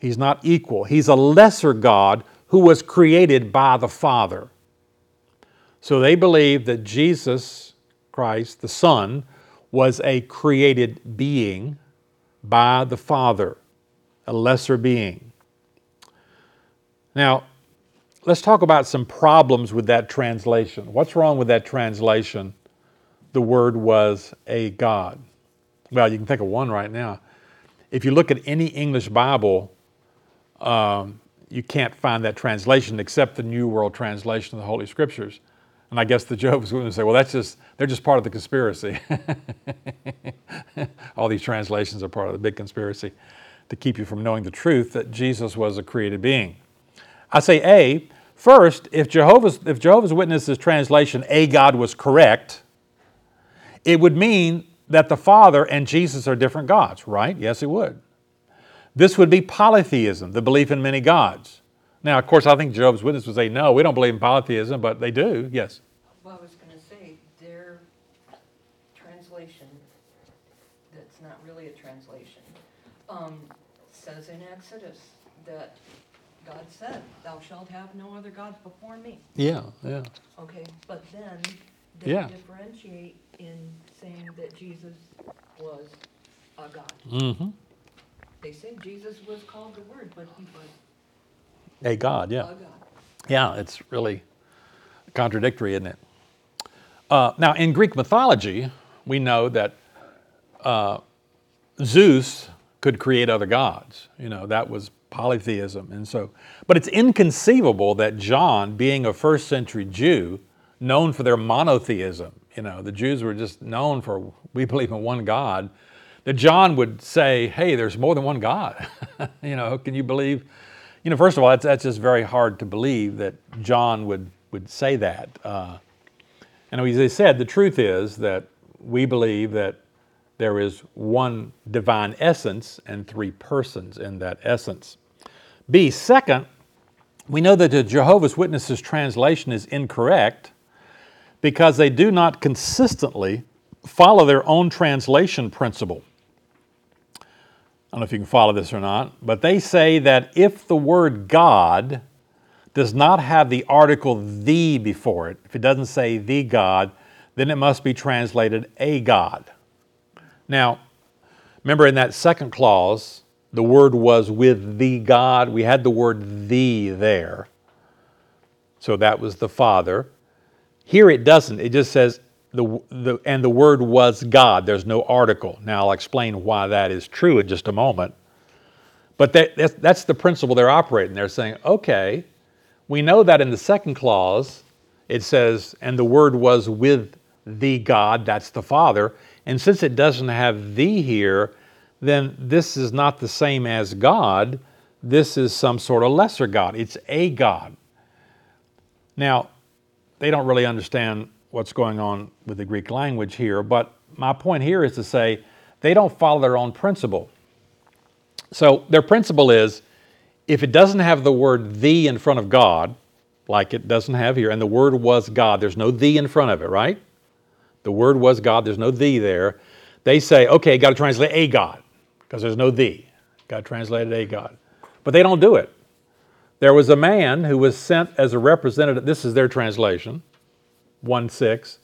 He's not equal. He's a lesser God who was created by the Father. So they believe that Jesus Christ, the Son, was a created being by the Father, a lesser being. Now, let's talk about some problems with that translation. What's wrong with that translation? The word was a God. Well, you can think of one right now. If you look at any English Bible, um, you can't find that translation except the New World Translation of the Holy Scriptures. And I guess the Jehovah's Witnesses say, well, that's just, they're just part of the conspiracy. All these translations are part of the big conspiracy to keep you from knowing the truth that Jesus was a created being. I say A, first, if Jehovah's, if Jehovah's Witnesses translation, a God was correct, it would mean that the Father and Jesus are different gods, right? Yes, it would. This would be polytheism, the belief in many gods. Now, of course, I think Jehovah's Witnesses would say, no, we don't believe in polytheism, but they do, yes. Well, I was going to say, their translation, that's not really a translation, um, says in Exodus that God said, Thou shalt have no other gods before me. Yeah, yeah. Okay, but then they Yeah. differentiate in saying that Jesus was a God. Mm-hmm. They say Jesus was called the Word, but he was A God, a yeah. God. Yeah, it's really contradictory, isn't it? Uh, now, in Greek mythology, we know that uh, Zeus could create other gods. You know, that was polytheism. And so, but it's inconceivable that John, being a first century Jew, known for their monotheism, you know, the Jews were just known for, we believe in one God, that John would say, hey, there's more than one God. you know, can you believe? You know, first of all, that's, that's just very hard to believe that John would, would say that. Uh, and as I said, the truth is that we believe that there is one divine essence and three persons in that essence. B, second, we know that the Jehovah's Witnesses translation is incorrect because they do not consistently follow their own translation principle. I don't know if you can follow this or not, but they say that if the word God does not have the article the before it, if it doesn't say the God, then it must be translated a God. Now, remember in that second clause, the word was with the God. We had the word the there. So that was the Father. Here it doesn't. It just says, the, the, and the word was God. There's no article. Now I'll explain why that is true in just a moment. But that, that's, that's the principle they're operating. They're saying, okay, we know that in the second clause, it says, and the word was with the God, that's the Father. And since it doesn't have the here, then this is not the same as God. This is some sort of lesser God. It's a God. Now, they don't really understand what's going on with the Greek language here, but my point here is to say they don't follow their own principle. So their principle is if it doesn't have the word the in front of God, like it doesn't have here, and the word was God, there's no the in front of it, right? The word was God, there's no the there. They say, okay, got to translate a God, because there's no the. Got to translate it a God. But they don't do it. There was a man who was sent as a representative, this is their translation, 1 6.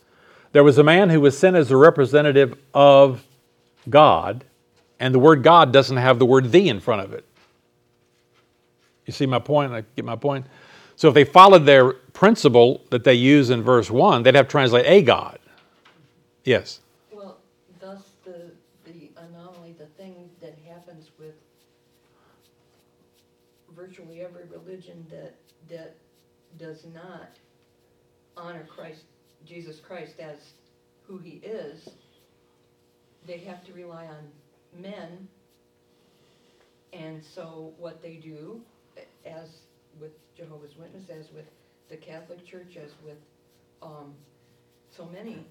There was a man who was sent as a representative of God, and the word God doesn't have the word the in front of it. You see my point? I get my point? So if they followed their principle that they use in verse 1, they'd have to translate a God. Yes. Well, thus the, the anomaly, the thing that happens with virtually every religion that, that does not honor Christ, Jesus Christ as who he is, they have to rely on men. And so what they do, as with Jehovah's Witness, as with the Catholic Church, as with, um, so many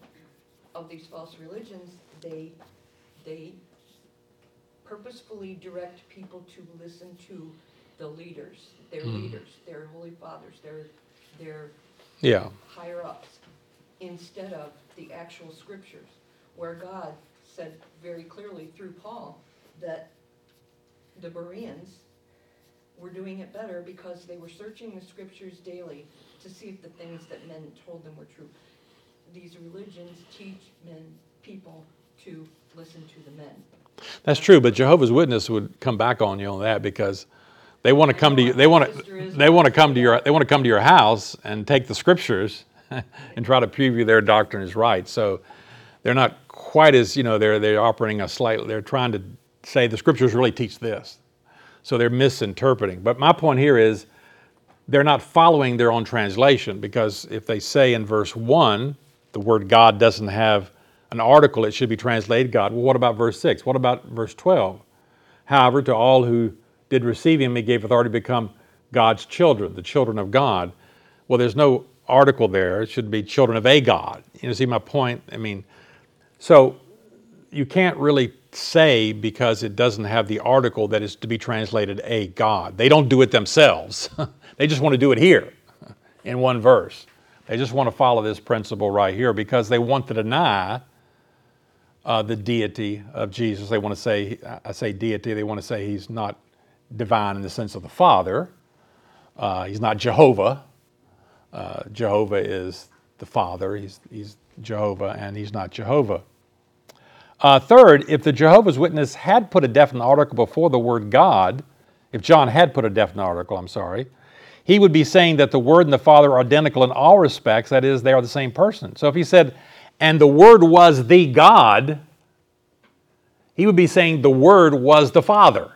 of these false religions, they, they purposefully direct people to listen to the leaders, their Hmm. leaders, their holy fathers, their, their Yeah. higher ups, instead of the actual scriptures, where God said very clearly through Paul that the Bereans were doing it better because they were searching the scriptures daily to see if the things that men told them were true. These religions teach men, people to listen to the men. That's true, but Jehovah's Witness would come back on you on that because they want to come to you. They want to. They want to come to your. They want to come to your house and take the scriptures and try to prove you their doctrine is right. So they're not quite as you know. They're they're operating a slightly. They're trying to say the scriptures really teach this. So they're misinterpreting. But my point here is they're not following their own translation because if they say in verse 1 the word God doesn't have an article, it should be translated God. Well, what about verse 6? What about verse 12? However, to all who did receive him, he gave authority to become God's children, the children of God. Well, there's no article there. It should be children of a God. You know, see my point? I mean, so you can't really say because it doesn't have the article that is to be translated a God. They don't do it themselves. they just want to do it here in one verse. They just want to follow this principle right here because they want to deny uh, the deity of Jesus. They want to say, I say deity, they want to say he's not divine in the sense of the Father. Uh, he's not Jehovah. Uh, Jehovah is the Father. He's, he's Jehovah, and he's not Jehovah. Uh, third, if the Jehovah's Witness had put a definite article before the word God, if John had put a definite article, I'm sorry, he would be saying that the Word and the Father are identical in all respects, that is, they are the same person. So if he said, and the Word was the God, he would be saying the Word was the Father.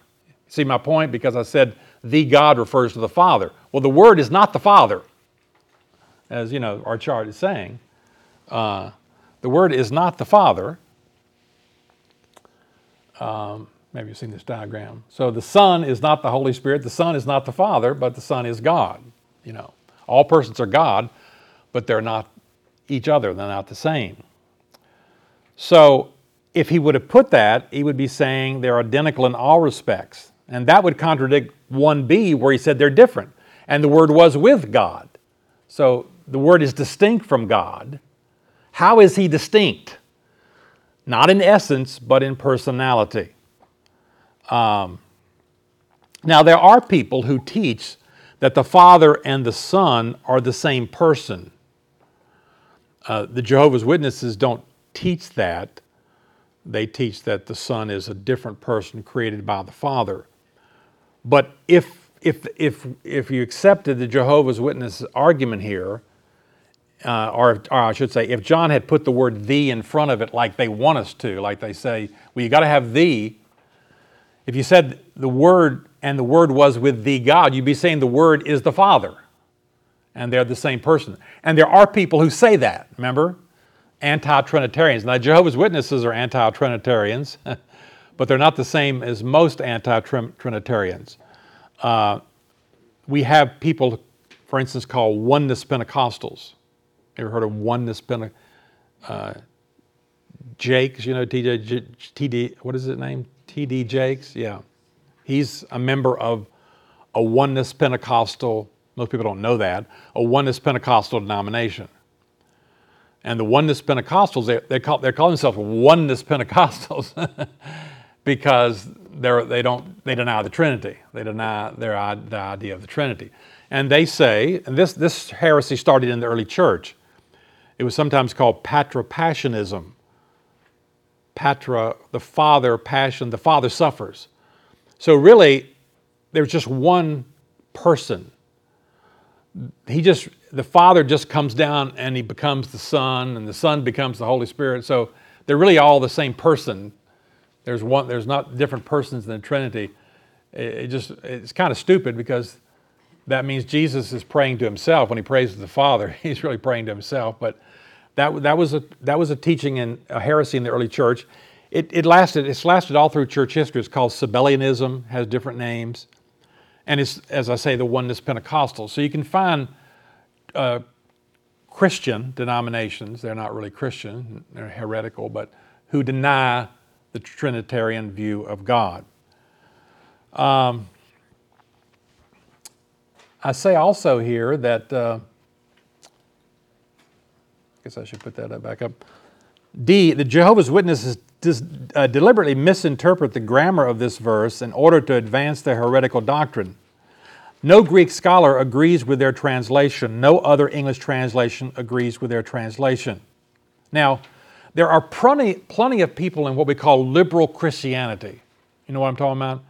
See my point? Because I said the God refers to the Father. Well, the Word is not the Father, as you know, our chart is saying. Uh, the Word is not the Father. Um, maybe you've seen this diagram. So the Son is not the Holy Spirit, the Son is not the Father, but the Son is God. You know, all persons are God, but they're not each other, they're not the same. So if he would have put that, he would be saying they're identical in all respects. And that would contradict 1b, where he said they're different. And the Word was with God. So the Word is distinct from God. How is he distinct? Not in essence, but in personality. Um, now, there are people who teach that the Father and the Son are the same person. Uh, the Jehovah's Witnesses don't teach that. They teach that the Son is a different person created by the Father. But if, if, if, if you accepted the Jehovah's Witness argument here, uh, or, or I should say, if John had put the word thee in front of it like they want us to, like they say, well, you got to have thee. If you said the word and the word was with thee God, you'd be saying the word is the Father and they're the same person. And there are people who say that, remember? Anti Trinitarians. Now, Jehovah's Witnesses are anti Trinitarians, but they're not the same as most anti Trinitarians. Uh, we have people, for instance, called oneness Pentecostals. Ever heard of oneness Pente- uh, Jakes? You know, TD, TD, what is his name? TD Jakes? Yeah. He's a member of a oneness Pentecostal, most people don't know that, a oneness Pentecostal denomination. And the oneness Pentecostals, they, they, call, they call themselves oneness Pentecostals because they're, they, don't, they deny the Trinity. They deny their, the idea of the Trinity. And they say, and this, this heresy started in the early church, it was sometimes called patripassianism. Patra, the father, passion, the father suffers. So really, there's just one person. He just, the father just comes down and he becomes the son, and the son becomes the Holy Spirit. So they're really all the same person. There's one, there's not different persons in the Trinity. It, just, it's kind of stupid because that means Jesus is praying to himself. When he prays to the Father, he's really praying to himself. But that, that, was, a, that was a teaching and a heresy in the early church. It, it lasted, it's lasted all through church history. It's called Sabellianism, has different names. And it's, as I say, the oneness Pentecostal. So you can find uh, Christian denominations, they're not really Christian, they're heretical, but who deny the Trinitarian view of God. Um, I say also here that, uh, guess I should put that back up. D, the Jehovah's Witnesses dis, uh, deliberately misinterpret the grammar of this verse in order to advance their heretical doctrine. No Greek scholar agrees with their translation. No other English translation agrees with their translation. Now, there are plenty, plenty of people in what we call liberal Christianity. You know what I'm talking about?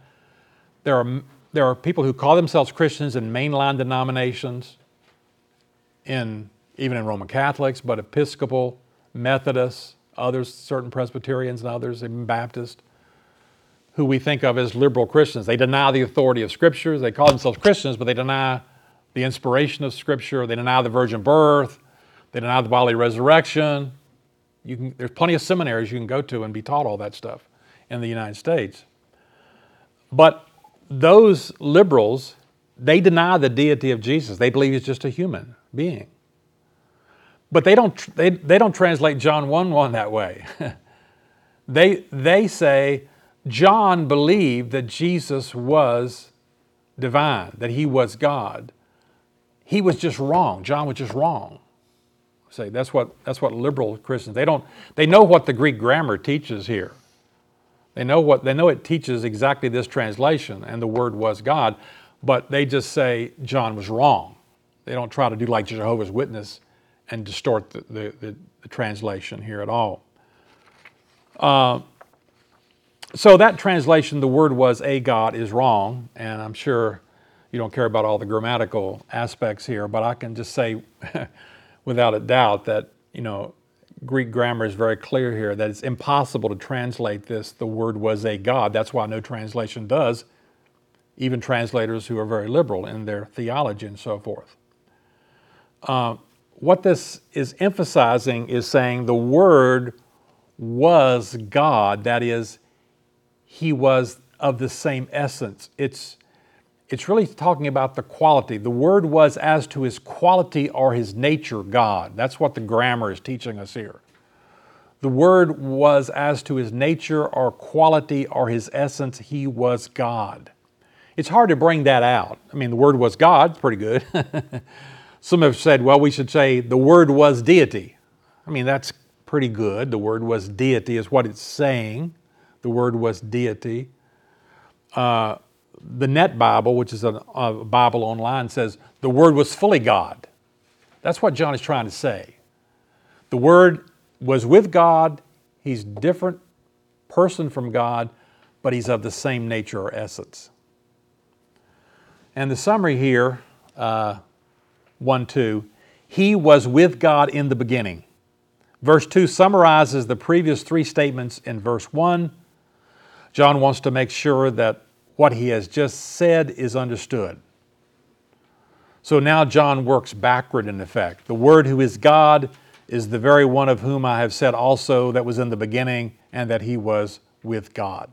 There are, there are people who call themselves Christians in mainline denominations, in, even in Roman Catholics, but Episcopal, Methodists, others, certain Presbyterians and others, even Baptists, who we think of as liberal Christians. They deny the authority of Scriptures. They call themselves Christians, but they deny the inspiration of Scripture. They deny the virgin birth. They deny the bodily resurrection. You can, there's plenty of seminaries you can go to and be taught all that stuff in the United States. But those liberals, they deny the deity of Jesus. They believe he's just a human being. But they don't, they, they don't translate John 1 1 that way. they, they say John believed that Jesus was divine, that he was God. He was just wrong. John was just wrong. Say that's what that's what liberal Christians they don't they know what the Greek grammar teaches here. They know what they know it teaches exactly this translation, and the word was God, but they just say John was wrong. They don't try to do like Jehovah's Witness and distort the, the, the, the translation here at all. Uh, so that translation, the word was a God, is wrong, and I'm sure you don't care about all the grammatical aspects here, but I can just say without a doubt that, you know, Greek grammar is very clear here that it's impossible to translate this, the word was a God. That's why no translation does, even translators who are very liberal in their theology and so forth. Uh, what this is emphasizing is saying the Word was God, that is, He was of the same essence. It's, it's really talking about the quality. The Word was as to His quality or His nature God. That's what the grammar is teaching us here. The Word was as to His nature or quality or His essence, He was God. It's hard to bring that out. I mean, the Word was God, it's pretty good. Some have said, well, we should say the Word was deity. I mean, that's pretty good. The Word was deity, is what it's saying. The Word was deity. Uh, the Net Bible, which is a, a Bible online, says the Word was fully God. That's what John is trying to say. The Word was with God. He's different person from God, but he's of the same nature or essence. And the summary here uh, 1 2. He was with God in the beginning. Verse 2 summarizes the previous three statements in verse 1. John wants to make sure that what he has just said is understood. So now John works backward in effect. The Word who is God is the very one of whom I have said also that was in the beginning and that he was with God.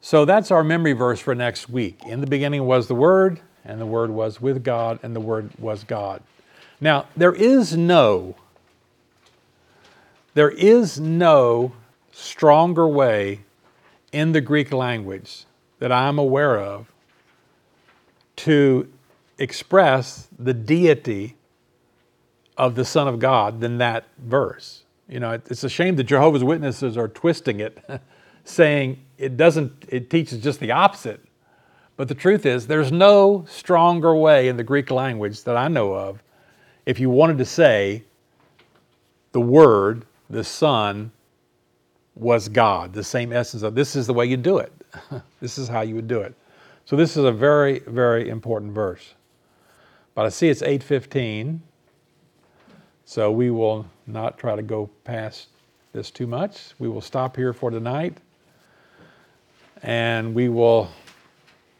So that's our memory verse for next week. In the beginning was the Word, and the Word was with God, and the Word was God. Now, there is no, there is no stronger way in the Greek language that I'm aware of to express the deity of the Son of God than that verse. You know, it's a shame that Jehovah's Witnesses are twisting it, saying it doesn't, it teaches just the opposite. But the truth is, there's no stronger way in the Greek language that I know of if you wanted to say the Word, the Son, was God, the same essence of this is the way you do it. this is how you would do it. So this is a very, very important verse. But I see it's 815, so we will not try to go past this too much. We will stop here for tonight, and we will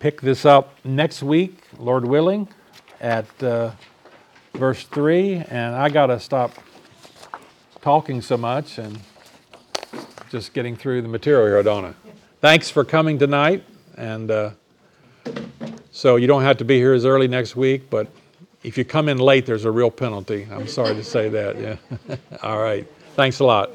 pick this up next week, Lord willing, at uh, verse 3. And I got to stop talking so much and just getting through the material here, Donna. Thanks for coming tonight. And uh, so you don't have to be here as early next week, but if you come in late, there's a real penalty. I'm sorry to say that. Yeah. All right. Thanks a lot.